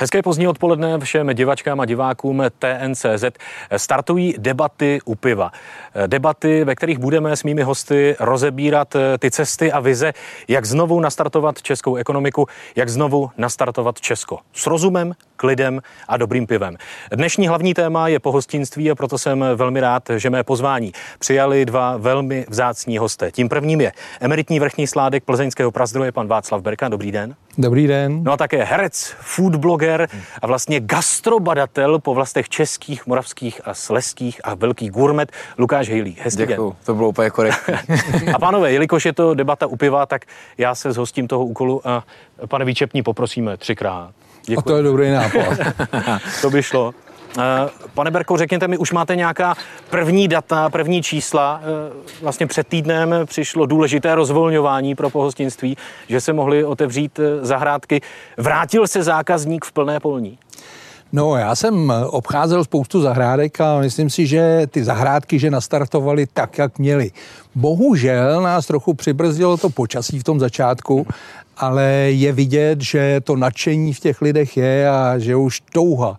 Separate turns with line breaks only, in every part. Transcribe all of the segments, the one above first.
Hezké pozdní odpoledne všem divačkám a divákům TNCZ. Startují debaty u piva. Debaty, ve kterých budeme s mými hosty rozebírat ty cesty a vize, jak znovu nastartovat českou ekonomiku, jak znovu nastartovat Česko. S rozumem, klidem a dobrým pivem. Dnešní hlavní téma je pohostinství a proto jsem velmi rád, že mé pozvání přijali dva velmi vzácní hosté. Tím prvním je emeritní vrchní sládek plzeňského prazdroje pan Václav Berka. Dobrý den.
Dobrý den.
No a také herec, food blogger a vlastně gastrobadatel po vlastech českých, moravských a sleských a velkých gurmet Lukáš Hejlík.
Hezký Děkuju, den. to bylo úplně korektní.
a pánové, jelikož je to debata u piva, tak já se zhostím toho úkolu a pane Výčepní poprosíme třikrát.
Děkuji. A to je dobrý nápad.
to by šlo. Eh, pane Berko, řekněte mi, už máte nějaká první data, první čísla? Eh, vlastně před týdnem přišlo důležité rozvolňování pro pohostinství, že se mohly otevřít eh, zahrádky. Vrátil se zákazník v plné polní?
No, já jsem obcházel spoustu zahrádek a myslím si, že ty zahrádky, že nastartovaly tak, jak měly. Bohužel nás trochu přibrzdilo to počasí v tom začátku, ale je vidět, že to nadšení v těch lidech je a že už touha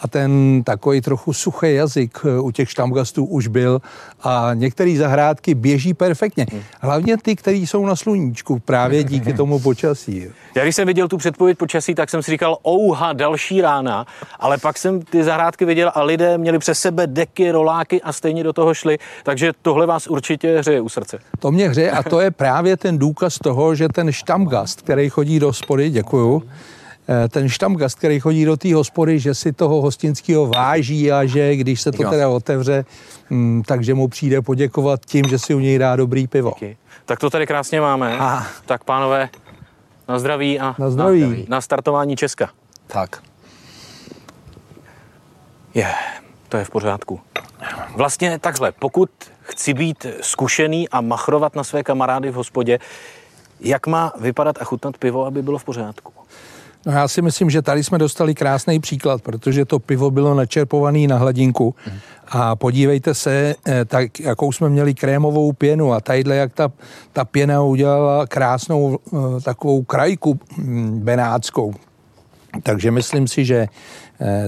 a ten takový trochu suchý jazyk eh, u těch štamgastů už byl a některé zahrádky běží perfektně. Hlavně ty, které jsou na sluníčku, právě díky tomu počasí.
Já když jsem viděl tu předpověď počasí, tak jsem si říkal, ouha, další rána, ale pak jsem ty zahrádky viděl a lidé měli přes sebe deky, roláky a stejně do toho šli, takže tohle vás určitě hřeje u srdce.
To mě hřeje a to je právě ten důkaz toho, že ten štamgast, který chodí do spody, děkuju, ten štamgast, který chodí do té hospody, že si toho hostinského váží a že když se to teda otevře, mm, takže mu přijde poděkovat tím, že si u něj dá dobrý pivo. Díky.
Tak to tady krásně máme. A. Tak pánové, na zdraví a
na, zdraví. na,
na startování Česka.
Tak.
Je, to je v pořádku. Vlastně takhle, pokud chci být zkušený a machrovat na své kamarády v hospodě, jak má vypadat a chutnat pivo, aby bylo v pořádku?
No já si myslím, že tady jsme dostali krásný příklad, protože to pivo bylo načerpované na hladinku a podívejte se, eh, tak jakou jsme měli krémovou pěnu a tadyhle, jak ta, ta pěna udělala krásnou eh, takovou krajku hm, benátskou. Takže myslím si, že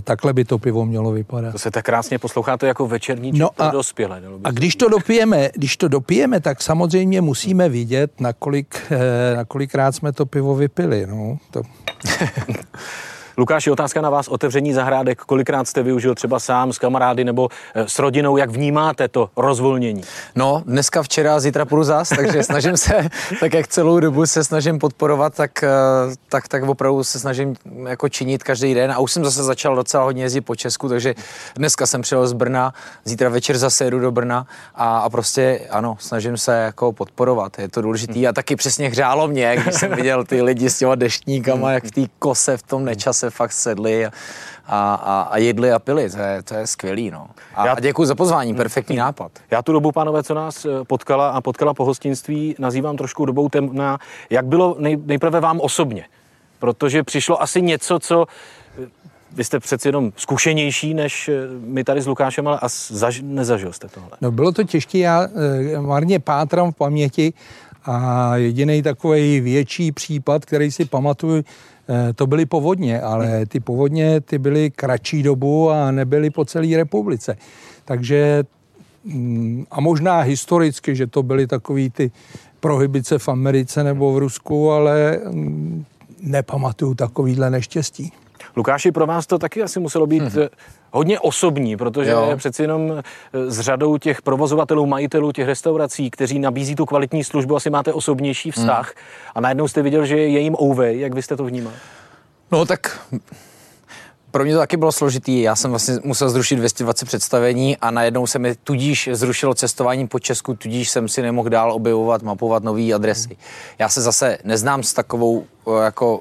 takhle by to pivo mělo vypadat.
To se tak krásně poslouchá to jako večerní no a, dospělé.
A když to dopijeme, když to dopijeme, tak samozřejmě musíme vidět, nakolik, eh, nakolikrát jsme to pivo vypili. No, to.
Lukáši, otázka na vás, otevření zahrádek, kolikrát jste využil třeba sám s kamarády nebo eh, s rodinou, jak vnímáte to rozvolnění?
No, dneska, včera, zítra půjdu zás, takže snažím se, tak jak celou dobu se snažím podporovat, tak, eh, tak, tak opravdu se snažím jako činit každý den. A už jsem zase začal docela hodně jezdit po Česku, takže dneska jsem přijel z Brna, zítra večer zase jedu do Brna. A, a prostě ano, snažím se jako podporovat, je to důležitý. A taky přesně hřálo mě, když jsem viděl ty lidi s těma deštníkama, jak v té kose v tom nečase fakt sedli a, a, a jedli a pili. To je, to je skvělý. No. A, já, a děkuji za pozvání, perfektní nápad.
Já tu dobu, pánové, co nás eh, potkala a potkala po hostinství, nazývám trošku dobou temná. Jak bylo nej, nejprve vám osobně? Protože přišlo asi něco, co eh, vy jste přeci jenom zkušenější než eh, my tady s Lukášem, ale zaž, nezažil jste tohle.
No bylo to těžké, já e, marně pátrám v paměti a jediný takový větší případ, který si pamatuju, to byly povodně, ale ty povodně ty byly kratší dobu a nebyly po celé republice. Takže mm, a možná historicky, že to byly takový ty prohybice v Americe nebo v Rusku, ale mm, nepamatuju takovýhle neštěstí.
Lukáši, pro vás to taky asi muselo být hmm. hodně osobní, protože jo. přeci jenom eh, s řadou těch provozovatelů, majitelů těch restaurací, kteří nabízí tu kvalitní službu, asi máte osobnější hmm. vztah hmm. a najednou jste viděl, že je jim ouvej. Jak vy jste to vnímal?
No tak pro mě to taky bylo složitý. Já jsem vlastně musel zrušit 220 představení a najednou se mi tudíž zrušilo cestování po Česku, tudíž jsem si nemohl dál objevovat, mapovat nové adresy. Já se zase neznám s takovou eh, jako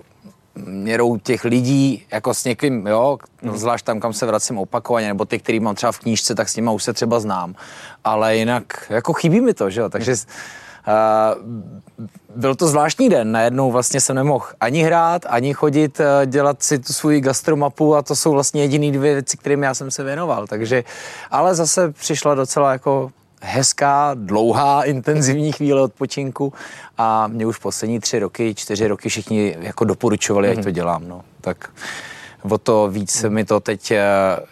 měrou těch lidí, jako s někým, jo, mm. zvlášť tam, kam se vracím opakovaně, nebo ty, který mám třeba v knížce, tak s nimi už se třeba znám. Ale jinak, jako chybí mi to, že jo, takže uh, byl to zvláštní den, najednou vlastně jsem nemohl ani hrát, ani chodit, uh, dělat si tu svoji gastromapu a to jsou vlastně jediné dvě věci, kterým já jsem se věnoval, takže, ale zase přišla docela jako hezká, dlouhá, intenzivní chvíle odpočinku a mě už poslední tři roky, čtyři roky všichni jako doporučovali, ať to mhm. dělám. No. Tak o to víc mi to teď eh,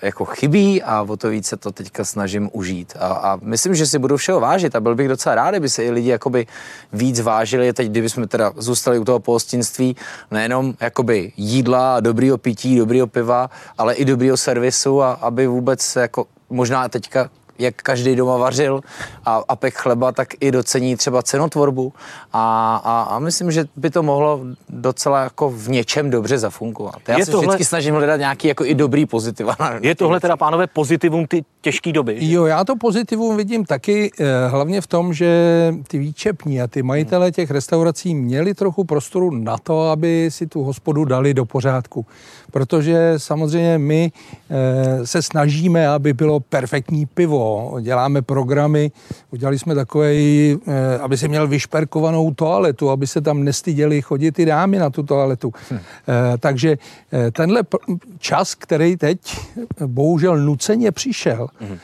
jako chybí a o to víc se to teďka snažím užít. A, a myslím, že si budu všeho vážit a byl bych docela rád, kdyby se i lidi jakoby víc vážili. Teď, kdyby jsme teda zůstali u toho pohostinství, nejenom jakoby jídla, dobrýho pití, dobrýho piva, ale i dobrýho servisu a aby vůbec jako možná teďka jak každý doma vařil a, a pek chleba, tak i docení třeba cenotvorbu a, a, a myslím, že by to mohlo docela jako v něčem dobře zafungovat. Já je se tohle... vždycky snažím hledat nějaký jako i dobrý pozitiva.
Je tohle teda, pánové, pozitivum ty těžké doby?
Jo, já to pozitivum vidím taky eh, hlavně v tom, že ty výčepní a ty majitelé těch restaurací měli trochu prostoru na to, aby si tu hospodu dali do pořádku. Protože samozřejmě my eh, se snažíme, aby bylo perfektní pivo, děláme programy, udělali jsme takové, eh, aby se měl vyšperkovanou toaletu, aby se tam nestyděli chodit i dámy na tu toaletu. Hm. Takže eh, tenhle čas, který teď bohužel nuceně přišel, hm.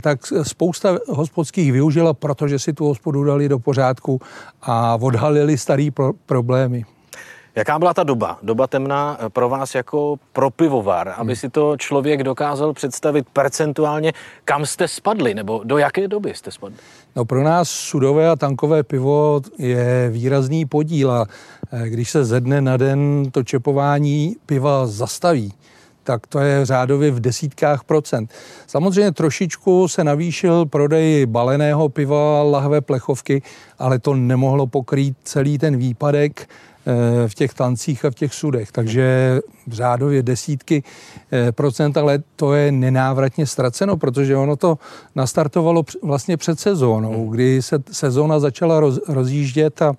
tak spousta hospodských využila, protože si tu hospodu dali do pořádku a odhalili starý pro- problémy.
Jaká byla ta doba? Doba temná pro vás jako pro pivovar, aby hmm. si to člověk dokázal představit percentuálně, kam jste spadli, nebo do jaké doby jste spadli?
No pro nás sudové a tankové pivo je výrazný podíl a eh, když se ze dne na den to čepování piva zastaví, tak to je řádově v desítkách procent. Samozřejmě trošičku se navýšil prodej baleného piva, lahve plechovky, ale to nemohlo pokrýt celý ten výpadek v těch tancích a v těch sudech. Takže v řádově desítky eh, procent, ale to je nenávratně ztraceno, protože ono to nastartovalo vlastně před sezónou, hmm. kdy se sezóna začala roz, rozjíždět a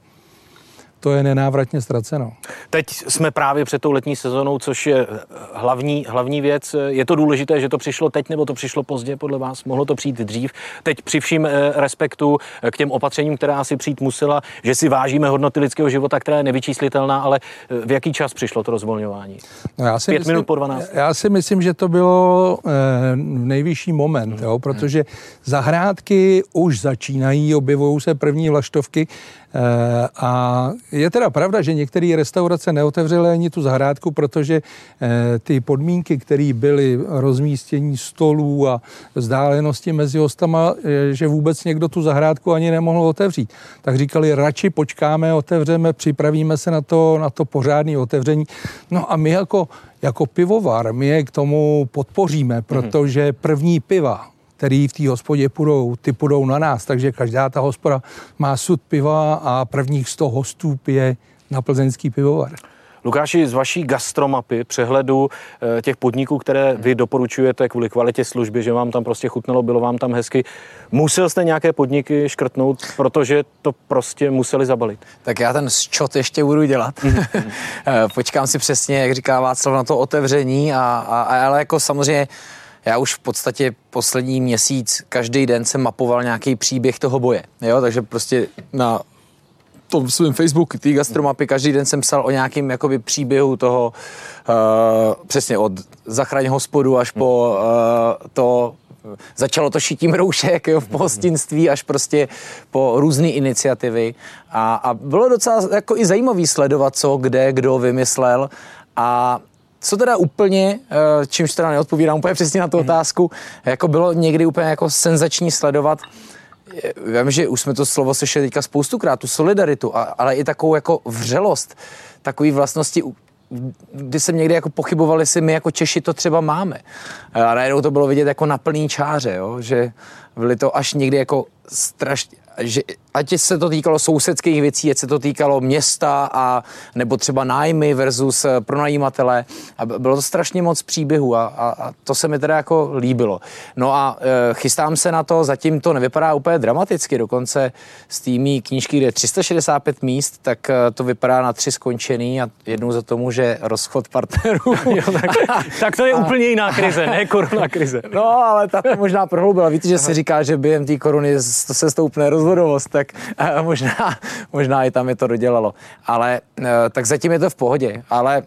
to je nenávratně ztraceno.
Teď jsme právě před tou letní sezónou, což je hlavní, hlavní věc. Je to důležité, že to přišlo teď, nebo to přišlo pozdě podle vás? Mohlo to přijít dřív? Teď při vším eh, respektu k těm opatřením, která asi přijít musela, že si vážíme hodnoty lidského života, která je nevyčíslitelná, ale eh, v jaký čas přišlo to rozvolňování? No já si Pět myslím, minut po 12?
Já si myslím, že to bylo eh, nejvyšší moment, hmm. jo, protože zahrádky už začínají, objevují se první vlaštovky, Eh, a je teda pravda, že některé restaurace neotevřely ani tu zahrádku, protože eh, ty podmínky, které byly rozmístění stolů a vzdálenosti mezi hostama, eh, že vůbec někdo tu zahrádku ani nemohl otevřít. Tak říkali, radši počkáme, otevřeme, připravíme se na to, na to pořádné otevření. No a my jako jako pivovar, my je k tomu podpoříme, mhm. protože první piva, který v té hospodě půjdou, ty půjdou na nás, takže každá ta hospoda má sud piva a prvních 100 hostů pije na plzeňský pivovar.
Lukáši, z vaší gastromapy, přehledu eh, těch podniků, které vy doporučujete kvůli kvalitě služby, že vám tam prostě chutnalo, bylo vám tam hezky, musel jste nějaké podniky škrtnout, protože to prostě museli zabalit?
Tak já ten ščot ještě budu dělat. Mhm. Eh, počkám si přesně, jak říká Václav, na to otevření, a, a, ale jako samozřejmě já už v podstatě poslední měsíc každý den jsem mapoval nějaký příběh toho boje. Jo? Takže prostě na tom svém Facebooku, té gastromapy, každý den jsem psal o nějakém jakoby, příběhu toho, uh, přesně od zachraň hospodu až po uh, to začalo to šitím roušek jo, v pohostinství až prostě po různé iniciativy a, a bylo docela jako i zajímavý sledovat, co kde kdo vymyslel a co teda úplně, eh, čímž teda neodpovídám úplně přesně na tu mhm. otázku, jako bylo někdy úplně jako senzační sledovat, vím, že už jsme to slovo slyšeli teďka spoustukrát, tu solidaritu, ale i takovou jako vřelost, takový vlastnosti, kdy jsem někdy jako pochyboval, jestli my jako Češi to třeba máme. A najednou to bylo vidět jako na plný čáře, jo? že byly to až někdy jako strašně, že ať se to týkalo sousedských věcí, ať se to týkalo města a nebo třeba nájmy versus eh, pronajímatele. A bylo to strašně moc příběhů a, a, a to se mi teda jako líbilo. No a e, chystám se na to, zatím to nevypadá úplně dramaticky, dokonce z týmí knížky, kde je 365 míst, tak e, to vypadá na tři skončený a jednou za tomu, že rozchod partnerů. jo,
tak, tak to je a, úplně jiná krize, ne korona krize.
No, ale ta možná prohloubila. Víte, že se říká, že během té koruny to se stoupne rozvodovost, tak tak možná, možná i tam je to dodělalo. Ale eh, tak zatím je to v pohodě, ale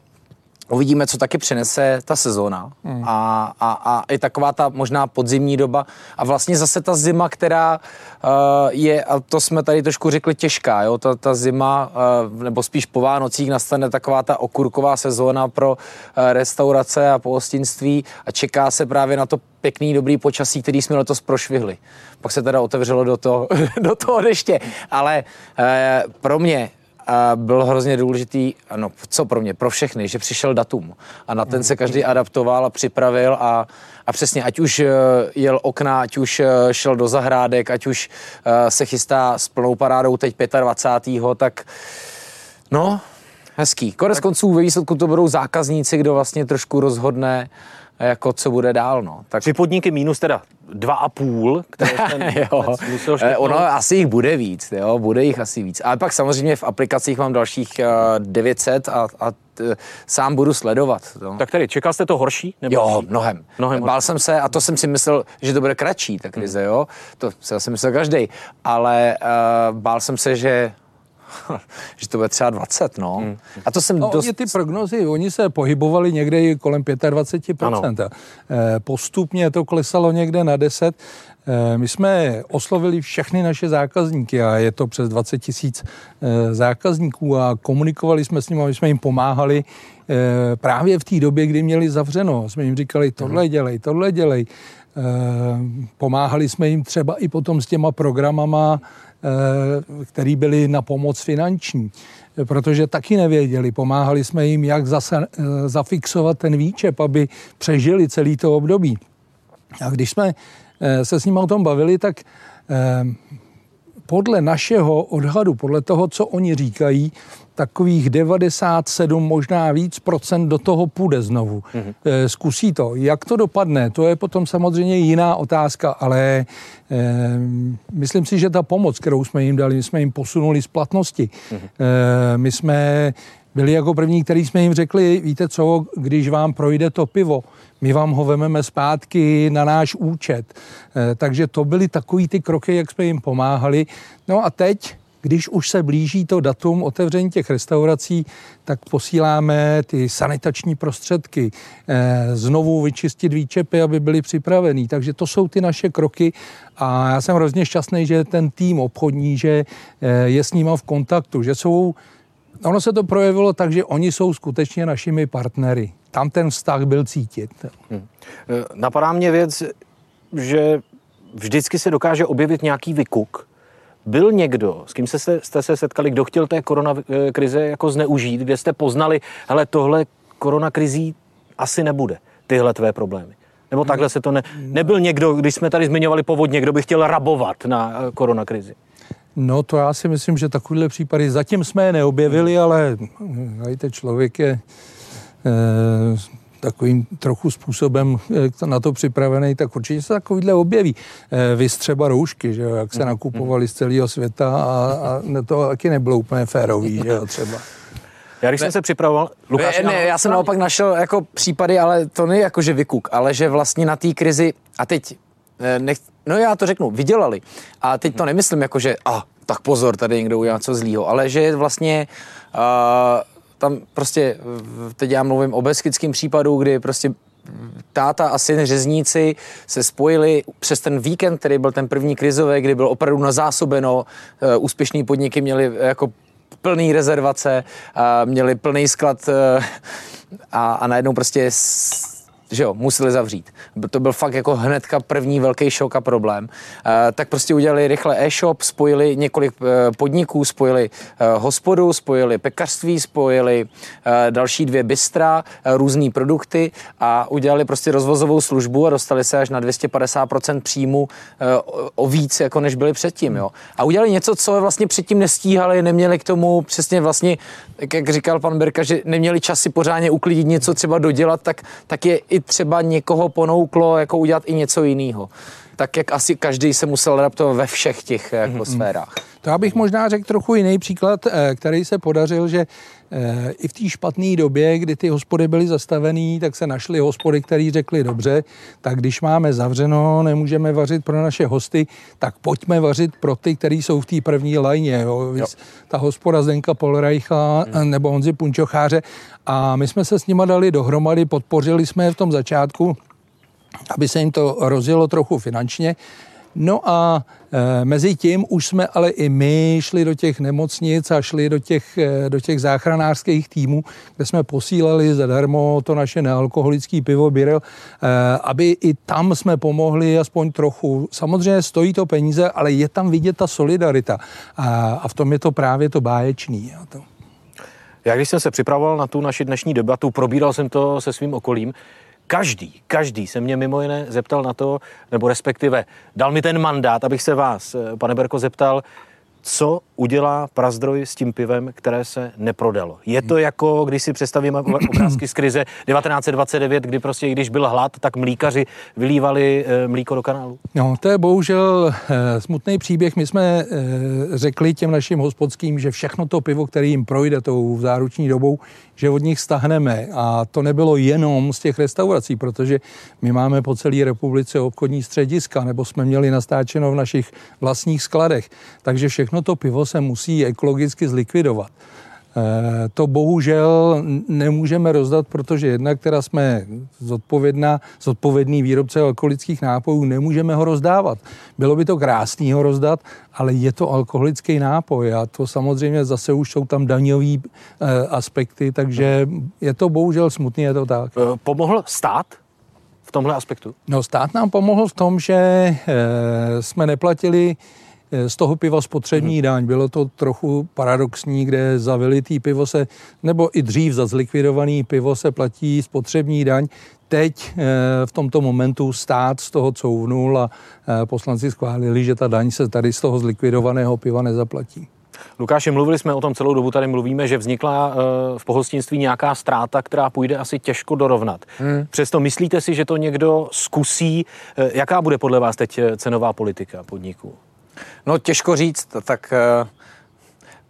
Uvidíme, co taky přinese ta sezóna hmm. a, a, a i taková ta možná podzimní doba a vlastně zase ta zima, která uh, je, a to jsme tady trošku řekli, těžká, jo? Ta, ta zima, uh, nebo spíš po Vánocích nastane taková ta okurková sezóna pro uh, restaurace a pohostinství a čeká se právě na to pěkný, dobrý počasí, který jsme letos prošvihli. Pak se teda otevřelo do toho, do toho deště, ale uh, pro mě a byl hrozně důležitý, no co pro mě, pro všechny, že přišel datum a na ten se každý adaptoval a připravil a, a přesně, ať už eh, jel okna, ať už eh, šel do zahrádek, ať už eh, se chystá s plnou parádou teď 25. tak no, hezký. Konec konců ve výsledku to budou zákazníci, kdo vlastně trošku rozhodne, jako co bude dál. No.
Tak... Tři podniky minus teda dva a půl, které
ten jo. musel štětnout. Ono asi jich bude víc, jo, bude jich asi víc. Ale pak samozřejmě v aplikacích mám dalších uh, 900 a, a t, sám budu sledovat.
No. Tak tedy, čekal jste to horší?
Nebo jo, mnohem. mnohem Bál horší. jsem se, a to jsem si myslel, že to bude kratší, ta krize, hmm. jo. To si asi myslel každý. Ale uh, bál jsem se, že že to bude třeba 20, no. Hmm.
A to jsem no, dost... ty prognozy, oni se pohybovali někde kolem 25%. Ano. Eh, postupně to klesalo někde na 10. Eh, my jsme oslovili všechny naše zákazníky a je to přes 20 tisíc eh, zákazníků a komunikovali jsme s nimi, my jsme jim pomáhali právě v té době, kdy měli zavřeno. Jsme jim říkali, tohle dělej, tohle dělej. Pomáhali jsme jim třeba i potom s těma programama, Eh, který byli na pomoc finanční, protože taky nevěděli. Pomáhali jsme jim, jak zase, eh, zafixovat ten výčep, aby přežili celý to období. A když jsme eh, se s ním o tom bavili, tak podle našeho odhadu, podle toho, co oni říkají, takových 97, možná víc procent do toho půjde znovu. Mm-hmm. Zkusí to. Jak to dopadne, to je potom samozřejmě jiná otázka, ale e, myslím si, že ta pomoc, kterou jsme jim dali, my jsme jim posunuli z platnosti. Mm-hmm. E, my jsme byli jako první, který jsme jim řekli, víte co, když vám projde to pivo, my vám ho vememe zpátky na náš účet. E, takže to byly takový ty kroky, jak jsme jim pomáhali. No a teď když už se blíží to datum otevření těch restaurací, tak posíláme ty sanitační prostředky, eh, znovu vyčistit výčepy, aby byly připravený. Takže to jsou ty naše kroky a já jsem hrozně šťastný, že ten tým obchodní, že eh, je s nima v kontaktu, že jsou Ono se to projevilo tak, že oni jsou skutečně našimi partnery. Tam ten vztah byl cítit. Hmm.
Napadá mě věc, že vždycky se dokáže objevit nějaký vykuk, byl někdo, s kým se, jste se setkali, kdo chtěl té koronakrize jako zneužít, kde jste poznali, hele, tohle koronakrizí asi nebude, tyhle tvé problémy? Nebo takhle se to ne... Nebyl někdo, když jsme tady zmiňovali povodně, kdo by chtěl rabovat na eh, koronakrizi?
No to já si myslím, že takovýhle případy zatím jsme je neobjevili, ale hejte, člověk je eh, takovým trochu způsobem eh, na to připravený, tak určitě se takovýhle objeví. Eh, vy třeba roušky, že jo, jak se mhm. nakupovali z celého světa a, a to taky nebylo úplně férový, že jo, třeba.
Já když ne, jsem se připravoval,
Lukáš, ne, ne, já jsem naopak našel jako případy, ale to není jako, že vykuk, ale že vlastně na té krizi, a teď, nech, no já to řeknu, vydělali. A teď to nemyslím jako, že, a, ah, tak pozor, tady někdo udělal něco zlýho, ale že vlastně uh, tam prostě, teď já mluvím o beskickém případu, kdy prostě táta a syn řezníci se spojili přes ten víkend, který byl ten první krizový, kdy byl opravdu nazásobeno, eh, úspěšní podniky měli jako plný rezervace, měli plný sklad eh, a, a najednou prostě že jo, museli zavřít. To byl fakt jako hnedka první velký šok a problém. E, tak prostě udělali rychle e-shop, spojili několik e, podniků, spojili e, hospodu, spojili pekařství, spojili další dvě bystra, různé produkty a udělali prostě rozvozovou službu a dostali se až na 250% příjmu o, víc, jako než byli předtím. Jo. A udělali něco, co vlastně předtím nestíhali, neměli k tomu přesně vlastně, jak říkal pan Berka, že neměli čas si pořádně uklidit něco třeba dodělat, tak, tak je i třeba někoho ponouklo jako udělat i něco jiného. Tak, jak asi každý se musel adaptovat ve všech těch jako mm-hmm. sférách.
To já bych možná řekl trochu jiný příklad, eh, který se podařil, že eh, i v té špatné době, kdy ty hospody byly zastavený, tak se našly hospody, které řekli dobře, tak když máme zavřeno, nemůžeme vařit pro naše hosty, tak pojďme vařit pro ty, kteří jsou v té první lajně. Jo. Jo. Ta hospoda Zdenka Polreicha hmm. nebo Honzi Punčocháře a my jsme se s nima dali dohromady, podpořili jsme je v tom začátku, aby se jim to rozjelo trochu finančně. No a e, mezi tím už jsme ale i my šli do těch nemocnic a šli do těch, e, do těch záchranářských týmů, kde jsme posílali zadarmo to naše nealkoholické pivo Birel, e, aby i tam jsme pomohli aspoň trochu. Samozřejmě stojí to peníze, ale je tam vidět ta solidarita a, a v tom je to právě to báječný. A to.
Já když jsem se připravoval na tu naši dnešní debatu, probíral jsem to se svým okolím, Každý, každý se mě mimo jiné zeptal na to, nebo respektive dal mi ten mandát, abych se vás, eh, pane Berko, zeptal, co udělá Prazdroj s tím pivem, které se neprodalo. Je to jako, když si představíme obrázky z krize 1929, kdy prostě, když byl hlad, tak mlíkaři vylívali eh, mlíko do kanálu?
No, to je bohužel eh, smutný příběh. My jsme řekli těm našim hospodským, že všechno to pivo, které jim projde tou záruční dobou, že od nich stahneme. A to nebylo jenom z těch restaurací, protože my máme po celé republice obchodní střediska, nebo jsme měli nastáčeno v našich vlastních skladech. Takže všechno to pivo se musí ekologicky zlikvidovat. Eh, to bohužel nemůžeme rozdat, protože jednak, která jsme zodpovědná, zodpovědný výrobce alkoholických nápojů, nemůžeme ho rozdávat. Bylo by to krásný ho rozdat, ale je to alkoholický nápoj a to samozřejmě zase už jsou tam daňové eh, aspekty, takže je to bohužel smutný, je to tak.
Eh, pomohl stát v tomhle aspektu?
No stát nám pomohl v tom, že jsme neplatili z toho piva spotřební hmm. daň. Bylo to trochu paradoxní, kde za vylitý pivo se, nebo i dřív za zlikvidovaný pivo se platí spotřební daň. Teď eh, v tomto momentu stát z toho couvnul a eh, poslanci schválili, že ta daň se tady z toho zlikvidovaného piva nezaplatí.
Lukáši, mluvili jsme o tom celou dobu, tady mluvíme, že vznikla v pohostinství nějaká ztráta, která půjde asi těžko dorovnat. Hmm. Přesto myslíte si, že to někdo zkusí? Jaká bude podle vás teď cenová politika podniků?
No těžko říct, tak uh,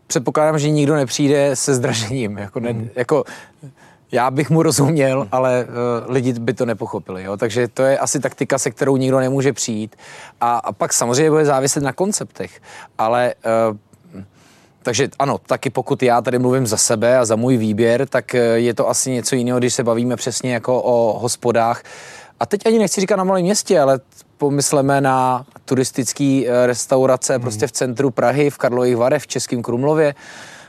předpokládám, že nikdo nepřijde se zdražením. Jako, ne, hmm. jako já bych mu rozuměl, hmm. ale uh, lidi by to nepochopili. Jo? Takže to je asi taktika, se kterou nikdo nemůže přijít. A, a pak samozřejmě bude záviset na konceptech. Ale uh, takže ano, taky pokud já tady mluvím za sebe a za můj výběr, tak je to asi něco jiného, když se bavíme přesně jako o hospodách. A teď ani nechci říkat na malém městě, ale pomysleme na turistické eh, restaurace hmm. prostě v centru Prahy, v Karlových Varech, v Českém Krumlově,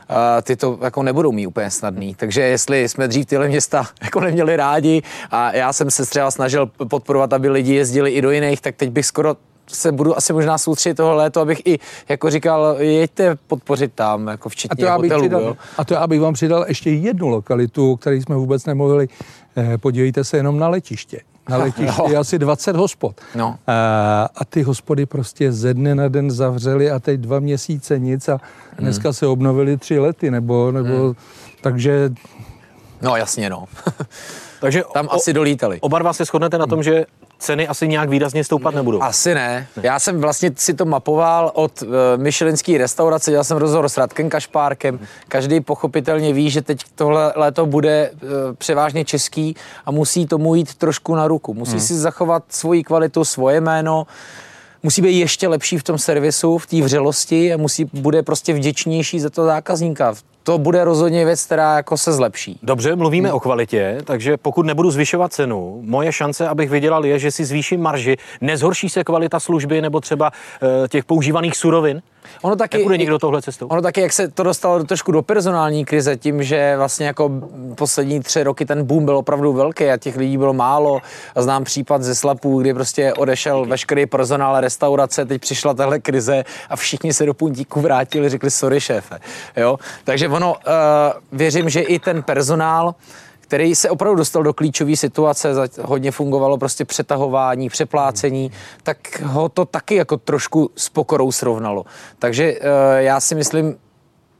a ty to jako nebudou mít úplně snadný. Takže jestli jsme dřív tyhle města jako neměli rádi a já jsem se třeba snažil podporovat, aby lidi jezdili i do jiných, tak teď bych skoro se budu asi možná soustředit toho léto, abych i jako říkal, jeďte podpořit tam, jako včetně a to hotelů.
Přidal,
jo.
A to já bych vám přidal ještě jednu lokalitu, o které jsme vůbec nemluvili. Eh, podívejte se jenom na letiště na letišti no. je asi 20 hospod. No. A, a ty hospody prostě ze dne na den zavřely a teď dva měsíce nic a dneska hmm. se obnovili tři lety, nebo, nebo hmm. takže...
No jasně, no. takže tam o, asi dolítali.
Oba dva se shodnete na tom, že ceny asi nějak výrazně stoupat nebudou.
Asi ne. ne. Já jsem vlastně si to mapoval od uh, Michelinské restaurace, dělal jsem rozhovor s Radkem Kašpárkem. Každý pochopitelně ví, že teď tohle léto bude uh, převážně český a musí tomu jít trošku na ruku. Musí hmm. si zachovat svoji kvalitu, svoje jméno, musí být ještě lepší v tom servisu, v té vřelosti a musí, bude prostě vděčnější za to zákazníka to bude rozhodně věc, která jako se zlepší.
Dobře, mluvíme hmm. o kvalitě, takže pokud nebudu zvyšovat cenu, moje šance, abych vydělal, je, že si zvýším marži, nezhorší se kvalita služby nebo třeba e, těch používaných surovin? Ono taky, jak bude někdo tohle cestou?
Ono taky, jak se to dostalo do trošku do personální krize, tím, že vlastně jako poslední tři roky ten boom byl opravdu velký a těch lidí bylo málo. A znám případ ze Slapů, kdy prostě odešel veškerý personál restaurace, teď přišla tahle krize a všichni se do puntíku vrátili, řekli sorry šéfe. Jo? Takže ono, uh, věřím, že i ten personál, který se opravdu dostal do klíčové situace, hodně fungovalo prostě přetahování, přeplácení, tak ho to taky jako trošku s pokorou srovnalo. Takže uh, já si myslím,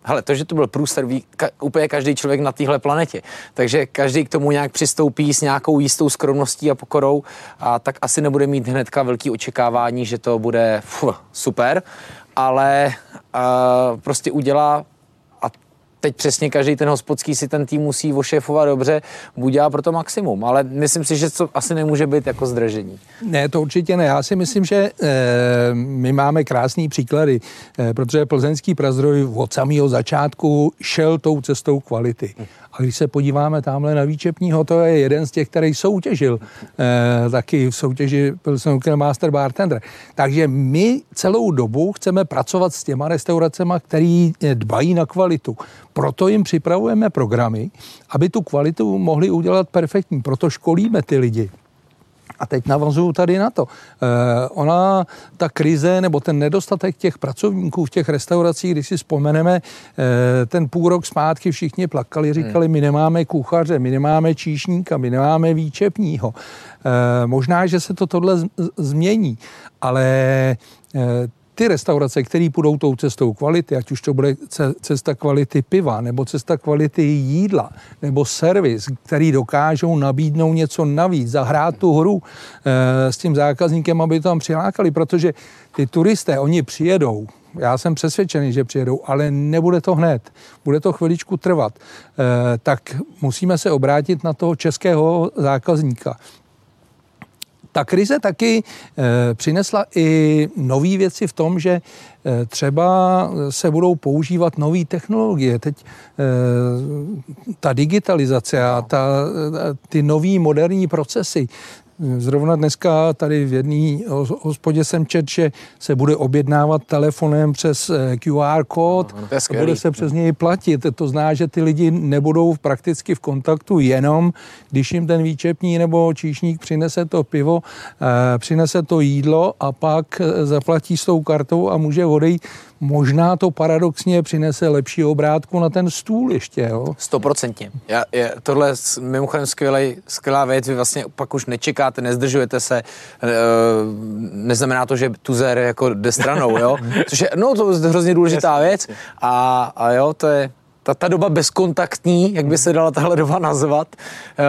hele, to, že to byl průser, ví ka, úplně každý člověk na téhle planetě. Takže každý k tomu nějak přistoupí s nějakou jistou skromností a pokorou a tak asi nebude mít hnedka velký očekávání, že to bude fuh, super, ale uh, prostě udělá teď přesně každý ten hospodský si ten tým musí ošéfovat dobře, buď pro to maximum, ale myslím si, že to asi nemůže být jako zdržení.
Ne, to určitě ne. Já si myslím, že e, my máme krásný příklady, e, protože plzeňský prazdroj od samého začátku šel tou cestou kvality. A když se podíváme tamhle na výčepního, to je jeden z těch, který soutěžil e, taky v soutěži Pilsen Master Bartender. Takže my celou dobu chceme pracovat s těma restauracemi, který dbají na kvalitu. Proto jim připravujeme programy, aby tu kvalitu mohli udělat perfektní. Proto školíme ty lidi. A teď navazuju tady na to. E, ona, ta krize nebo ten nedostatek těch pracovníků v těch restauracích, když si vzpomeneme, e, ten půl rok zpátky všichni plakali, říkali, my nemáme kuchaře, my nemáme číšníka, my nemáme výčepního. E, možná, že se to tohle z, změní, ale e, ty restaurace, které půjdou tou cestou kvality, ať už to bude cesta kvality piva, nebo cesta kvality jídla, nebo servis, který dokážou nabídnout něco navíc, zahrát tu hru e, s tím zákazníkem, aby to tam přilákali, protože ty turisté, oni přijedou, já jsem přesvědčený, že přijedou, ale nebude to hned, bude to chviličku trvat, e, tak musíme se obrátit na toho českého zákazníka ta krize taky e, přinesla i nové věci v tom, že e, třeba se budou používat nové technologie. Teď e, ta digitalizace a ta, ty nové moderní procesy, Zrovna dneska tady v jedné hospodě jsem čet, že se bude objednávat telefonem přes eh, QR kód no, no a bude se přes něj platit. To zná, že ty lidi nebudou prakticky v kontaktu jenom, když jim ten výčepní nebo číšník přinese to pivo, eh, přinese to jídlo a pak eh, zaplatí s tou kartou a může odejít možná to paradoxně přinese lepší obrátku na ten stůl ještě. Jo?
Stoprocentně. Tohle je mimochodem skvělej, skvělá věc, vy vlastně pak už nečekáte, nezdržujete se, e, neznamená to, že tuzer jako jde stranou, jo? což je, no to je hrozně důležitá věc a, a jo, to je, ta, ta doba bezkontaktní, jak by se dala tahle doba nazvat, uh,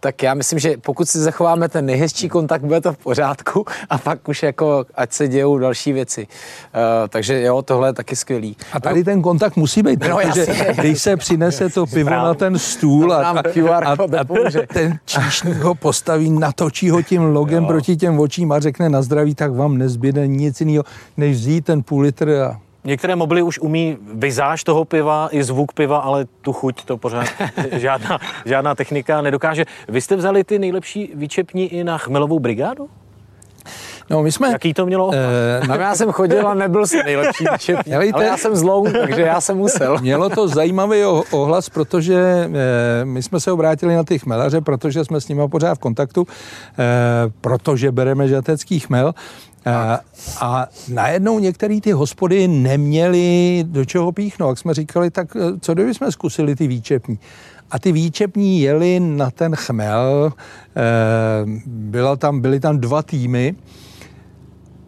tak já myslím, že pokud si zachováme ten nejhezčí kontakt, bude to v pořádku a pak už jako, ať se dějou další věci. Uh, takže jo, tohle je taky skvělý.
A tady ten kontakt musí být, no, protože jasně. když se přinese to pivo Správně. na ten stůl a, a, a, a ten číšník ho postaví, natočí ho tím logem jo. proti těm očím a řekne na zdraví, tak vám nezbyde nic jiného, než vzít ten půl litr a
Některé mobily už umí vizáž toho piva i zvuk piva, ale tu chuť to pořád žádná, žádná technika nedokáže. Vy jste vzali ty nejlepší výčepní i na chmelovou brigádu?
No, my jsme...
Jaký to mělo?
Eh, no, já jsem chodil a nebyl jsem nejlepší výčepní, ale já jsem zlou, takže já jsem musel.
Mělo to zajímavý ohlas, protože eh, my jsme se obrátili na ty chmelaře, protože jsme s nimi pořád v kontaktu, eh, protože bereme žatecký chmel a, najednou některé ty hospody neměly do čeho píchnout. Jak jsme říkali, tak eh, co kdyby jsme zkusili ty výčepní? A ty výčepní jeli na ten chmel, e, byla tam, byly tam dva týmy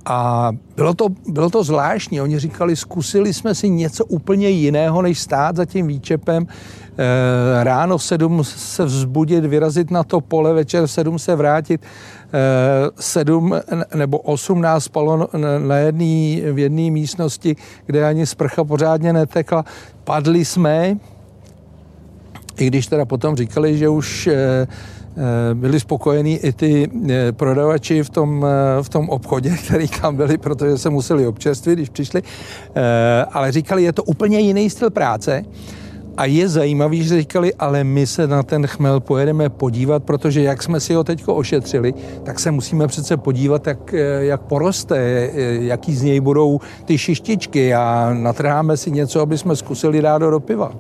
a bylo to, bylo to zvláštní. Oni říkali, zkusili jsme si něco úplně jiného, než stát za tím výčepem. E, ráno v sedm se vzbudit, vyrazit na to pole, večer v sedm se vrátit. Eh, sedm nebo osm nás spalo na jedný, v jedné místnosti, kde ani sprcha pořádně netekla. Padli jsme, i když teda potom říkali, že už eh, eh, byli spokojení i ty prodavači v tom, v tom obchodě, který tam byli, protože se museli občerstvit, když přišli, ale říkali, je to úplně jiný styl práce a je zajímavý, že říkali, ale my se na ten chmel pojedeme podívat, protože jak jsme si ho teď ošetřili, tak se musíme přece podívat, jak, jak poroste, jaký z něj budou ty šištičky a natrháme si něco, aby jsme zkusili dát do piva.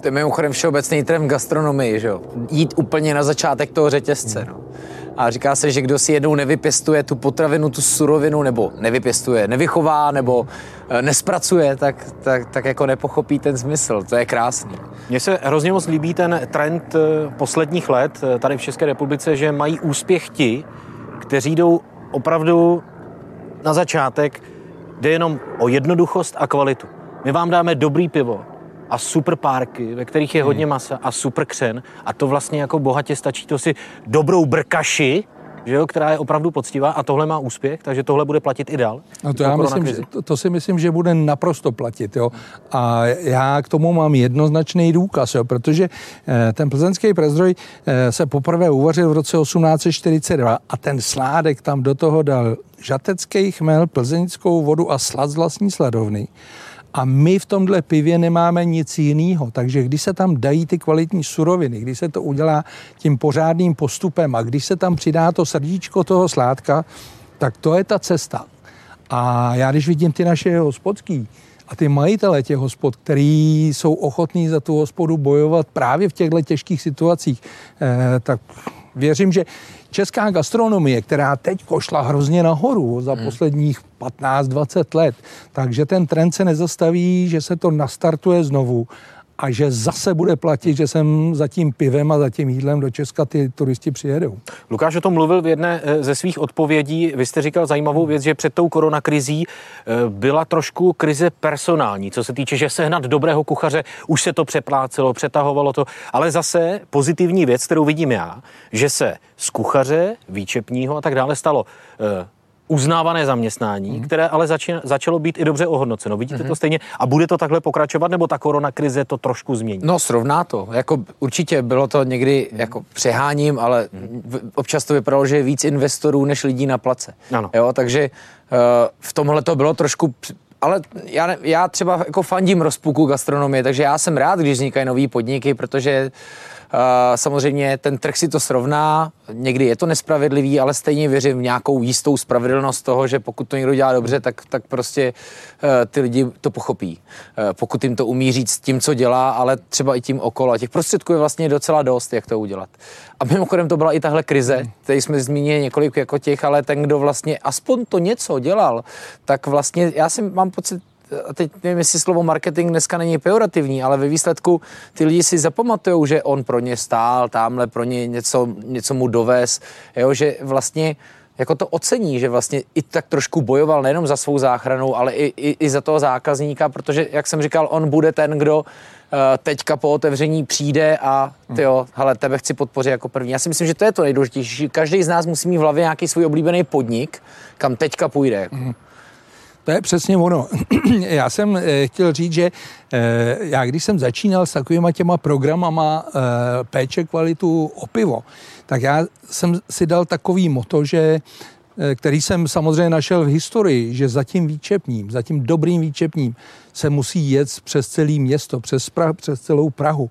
To je mimochodem všeobecný trend gastronomii, že jo? Jít úplně na začátek toho řetězce, no a říká se, že kdo si jednou nevypěstuje tu potravinu, tu surovinu, nebo nevypěstuje, nevychová, nebo eh, nespracuje, tak, tak, tak jako nepochopí ten smysl. To je krásný.
Mně se hrozně moc líbí ten trend eh, posledních let eh, tady v České republice, že mají úspěch ti, kteří jdou opravdu na začátek, jde jenom o jednoduchost a kvalitu. My vám dáme dobrý pivo, a super párky, ve kterých je hodně masa a super křen a to vlastně jako bohatě stačí to si dobrou brkaši, že jo, která je opravdu poctivá a tohle má úspěch, takže tohle bude platit i dál.
No to, já myslím, že, to, to si myslím, že bude naprosto platit. Jo. A já k tomu mám jednoznačný důkaz, jo, protože eh, ten plzeňský prezdroj eh, se poprvé uvařil v roce 1842 a ten sládek tam do toho dal žatecký chmel, plzeňskou vodu a slad z vlastní sladovny. A my v tomhle pivě nemáme nic jiného. Takže když se tam dají ty kvalitní suroviny, když se to udělá tím pořádným postupem a když se tam přidá to srdíčko toho sládka, tak to je ta cesta. A já když vidím ty naše hospodský a ty majitele těch hospod, který jsou ochotní za tu hospodu bojovat právě v těchto těžkých situacích, eh, tak věřím, že česká gastronomie, která teď košla hrozně nahoru za hmm. posledních 15-20 let, takže ten trend se nezastaví, že se to nastartuje znovu a že zase bude platit, že sem za tím pivem a za tím jídlem do Česka ty turisti přijedou.
Lukáš o tom mluvil v jedné eh, ze svých odpovědí. Vy jste říkal zajímavou věc, že před tou koronakrizí eh, byla trošku krize personální, co se týče, že sehnat dobrého kuchaře, už se to přeplácelo, přetahovalo to, ale zase pozitivní věc, kterou vidím já, že se z kuchaře, výčepního a tak dále stalo eh, uznávané zaměstnání, mm. které ale zači- začalo být i dobře ohodnoceno. Vidíte mm. to mhm. stejně? A bude to takhle pokračovat, nebo ta korona krize to trošku změní?
No, srovná to. Jako, určitě bylo to někdy mm. jako přeháním, ale mm. občas to vypadalo, že je víc investorů než lidí na place. Ano. Jo, takže uh, v tomhle to bylo trošku ale já, já třeba jako fandím rozpuku gastronomie, takže já jsem rád, když vznikají nové podniky, protože Samozřejmě ten trh si to srovná, někdy je to nespravedlivý, ale stejně věřím v nějakou jistou spravedlnost toho, že pokud to někdo dělá dobře, tak, tak prostě eh, ty lidi to pochopí. Eh, pokud jim to umí říct tím, co dělá, ale třeba i tím okolo. A těch prostředků je vlastně docela dost, jak to udělat. A mimochodem to byla i tahle krize, tady jsme zmínili několik jako těch, ale ten, kdo vlastně aspoň to něco dělal, tak vlastně já si mám pocit, a teď nevím, jestli slovo marketing dneska není pejorativní, ale ve výsledku ty lidi si zapamatují, že on pro ně stál, tamhle pro ně něco, něco mu dovez, jo, že vlastně jako to ocení, že vlastně i tak trošku bojoval nejenom za svou záchranu, ale i, i, i za toho zákazníka, protože, jak jsem říkal, on bude ten, kdo uh, teďka po otevření přijde a ty jo, hele, tebe chci podpořit jako první. Já si myslím, že to je to nejdůležitější. Každý z nás musí mít v hlavě nějaký svůj oblíbený podnik, kam teďka půjde. Mm.
To je přesně ono. já jsem eh, chtěl říct, že eh, já když jsem začínal s takovýma těma programama eh, péče kvalitu o pivo, tak já jsem si dal takový moto, že který jsem samozřejmě našel v historii, že za tím výčepním, za tím dobrým výčepním se musí jet přes celé město, přes, pra, přes celou Prahu,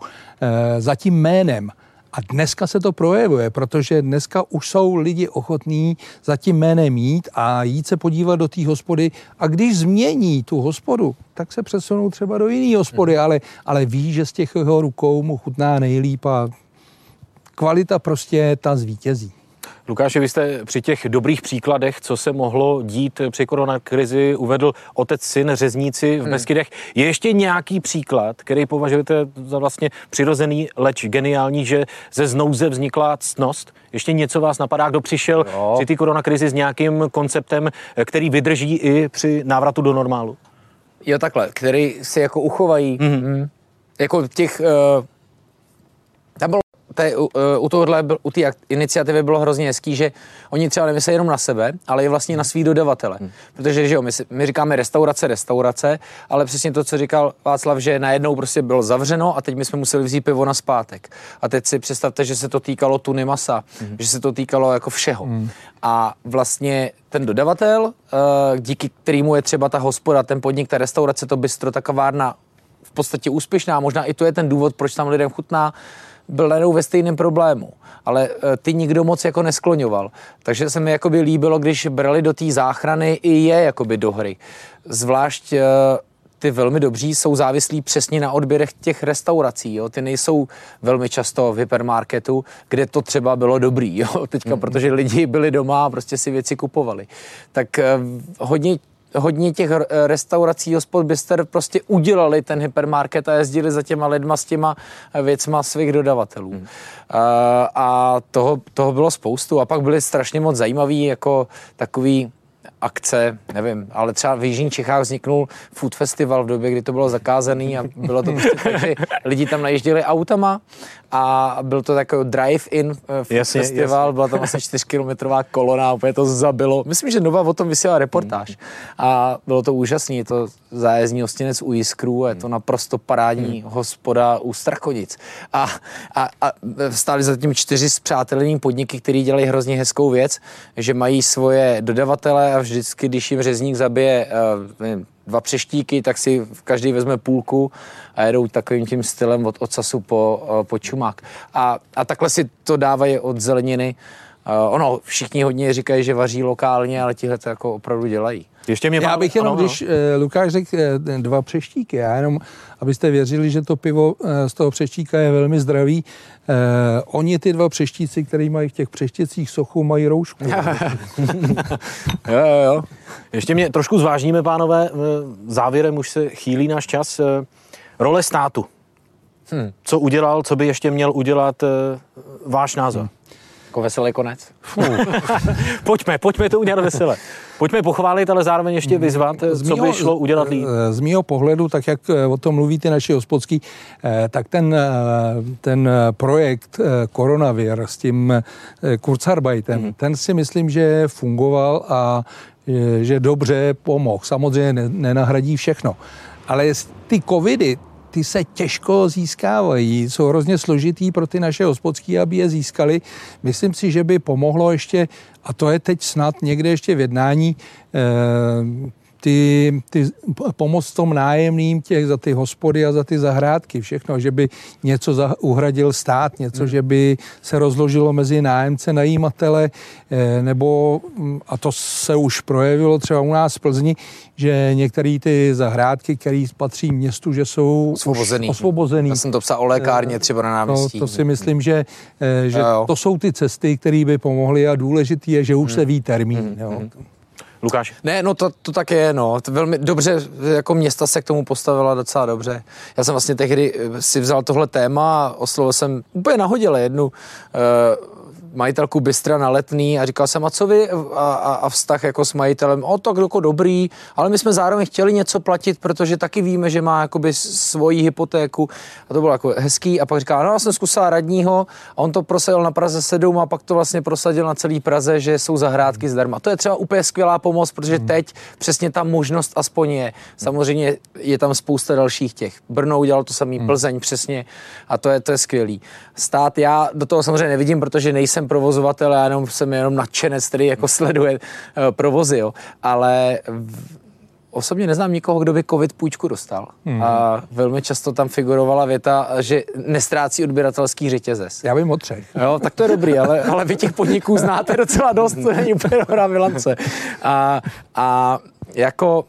za tím jménem. A dneska se to projevuje, protože dneska už jsou lidi ochotní za tím jménem mít a jít se podívat do té hospody. A když změní tu hospodu, tak se přesunou třeba do jiné hospody, hmm. ale, ale ví, že z těch jeho rukou mu chutná nejlíp a kvalita prostě ta zvítězí.
Lukáši, vy jste při těch dobrých příkladech, co se mohlo dít při koronakrizi, uvedl otec syn řezníci v hmm. Beskydech. Je ještě nějaký příklad, který považujete za vlastně přirozený, leč geniální, že ze znouze vznikla ctnost? Ještě něco vás napadá, kdo přišel jo. při té koronakrizi s nějakým konceptem, který vydrží i při návratu do normálu?
Jo, takhle, který si jako uchovají. Mm-hmm. Jako těch... Uh, té, u, u tohohle, u té iniciativy bylo hrozně hezký, že oni třeba nemyslí jenom na sebe, ale i vlastně na svý dodavatele. Hmm. Protože, že jo, my, my říkáme restaurace, restaurace, ale přesně to, co říkal Václav, že najednou prostě bylo zavřeno a teď my jsme museli vzít pivo na zpátek. A teď si představte, že se to týkalo tuny masa, hmm. že se to týkalo jako všeho. Hmm. A vlastně ten dodavatel, eh, díky kterému je třeba ta hospoda, ten podnik, ta restaurace, to bistro, ta kavárna v podstatě úspěšná, možná i to je ten důvod, proč tam lidem chutná, byl najednou ve stejném problému, ale e, ty nikdo moc jako neskloňoval. Takže se mi jakoby líbilo, když brali do té záchrany i je jakoby do hry. Zvlášť e, ty velmi dobří jsou závislí přesně na odběrech těch restaurací. Jo? Ty nejsou velmi často v hypermarketu, kde to třeba bylo dobrý, jo? teďka, mm-hmm. protože lidi byli doma a prostě si věci kupovali. Tak eh, hodně hodně těch restaurací, hospod byster prostě udělali ten hypermarket a jezdili za těma lidma s těma věcma svých dodavatelů. Hmm. A, a toho, toho bylo spoustu. A pak byly strašně moc zajímavý, jako takový akce, nevím, ale třeba v Jižních Čechách vzniknul food festival v době, kdy to bylo zakázané a bylo to prostě tak, že lidi tam najížděli autama a byl to takový drive-in eh,
Jasně,
festival,
jasně.
byla tam asi 4kilometrová kolona a úplně to zabilo. Myslím, že Nova o tom vysílala reportáž a bylo to úžasné, je to zájezdní hostinec u Jiskru a je to naprosto parádní hospoda u Strachodic. A, a, a stáli za tím čtyři spřátelení podniky, které dělají hrozně hezkou věc, že mají svoje dodavatele a vždycky, když jim řezník zabije uh, nevím, dva přeštíky, tak si každý vezme půlku a jedou takovým tím stylem od ocasu po, uh, po čumák. A, a takhle si to dávají od zeleniny. Uh, ono, všichni hodně říkají, že vaří lokálně, ale tihle to jako opravdu dělají.
Ještě mě
Já bych jenom,
ano,
když eh, Lukáš řekl eh, dva přeštíky, já jenom, abyste věřili, že to pivo eh, z toho přeštíka je velmi zdravý, eh, oni ty dva přeštíci, který mají v těch přeštěcích sochu, mají roušku.
Jo, jo, jo.
Ještě mě trošku zvážníme, pánové, eh, závěrem už se chýlí náš čas. eh, Role státu.
Hmm.
Co udělal, co by ještě měl udělat eh, váš názor?
Jako veselý konec.
pojďme, pojďme to udělat vesele. Pojďme pochválit, ale zároveň ještě vyzvat, eh, co by šlo udělat líp.
Z mýho pohledu, tak jak eh, o tom mluví ty naši hospodský, eh, tak ten, eh, ten eh, projekt eh, koronavir s tím eh, Kurzarbeitem,
Mhm.
ten si myslím, že fungoval a eh, že dobře pomohl. Samozřejmě ne- nenahradí všechno. Ale ty covidy, ty se těžko získávají, jsou hrozně složitý pro ty naše hospodský, aby je získali. Myslím si, že by pomohlo ještě, a to je teď snad někde ještě v jednání, eh, ty, ty pomoc tom nájemným těch za ty hospody a za ty zahrádky, všechno, že by něco za, uhradil stát, něco, že by se rozložilo mezi nájemce, najímatele, eh, nebo, mm, a to se už projevilo třeba u nás v Plzni, že některé ty zahrádky, které patří městu, že jsou
Osvobozený.
osvobozený.
Já jsem to psal o lékárně třeba na náměstí.
to si myslím, že, eh, že
Jo,
to jsou ty cesty, které by pomohly a důležitý je, že už se ví termín. Jo.
Lukáš,
Ne, no to, to tak je, no. To velmi dobře, jako města se k tomu postavila docela dobře. Já jsem vlastně tehdy eh, si vzal tohle téma a oslovil jsem úplně nahodile jednu uh, majitelku Bystra na letný a říkal jsem, a co vy? A, a, a vztah jako s majitelem, o tak jako dobrý, ale my jsme zároveň chtěli něco platit, protože taky víme, že má jakoby svoji hypotéku a to bylo jako hezký a pak říká, no já jsem zkusila radního a on to prosadil na Praze 7 a pak to vlastně prosadil na celý Praze, že jsou zahrádky zdarma. To je třeba úplně skvělá pomoc, protože teď přesně ta možnost aspoň je. Samozřejmě je tam spousta dalších těch. Brno udělal to samý, Plzeň přesně a to je, to je skvělý. Stát, já do toho samozřejmě nevidím, protože nejsem provozovatel, já jenom jsem jenom nadšenec, který jako sleduje uh, provozy, jo. ale v, Osobně neznám nikoho, kdo by covid půjčku dostal. Hmm. A velmi často tam figurovala věta, že nestrácí odběratelský řetězec.
Já vím o třech.
Jo, tak to je dobrý, ale, ale vy těch podniků znáte docela dost, to není úplně dobrá bilance. A, a jako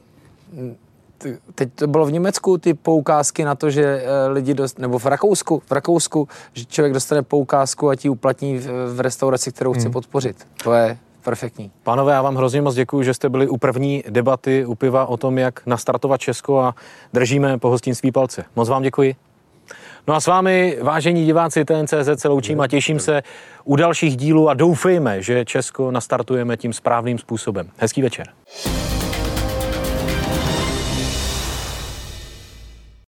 teď to bylo v Německu, ty poukázky na to, že eh, lidi dost, nebo v Rakousku, v Rakousku, že člověk dostane poukázku a ti uplatní v, v restauraci, kterou chce podpořit. To je perfektní.
Pánové, já vám hrozně moc děkuji, že jste byli u první debaty u piva o tom, jak nastartovat Česko a držíme po hostinství palce. Moc vám děkuji. No a s vámi, vážení diváci TNCZ, se loučím a těším se u dalších dílů a doufejme, že Česko nastartujeme tím správným způsobem. Hezký večer.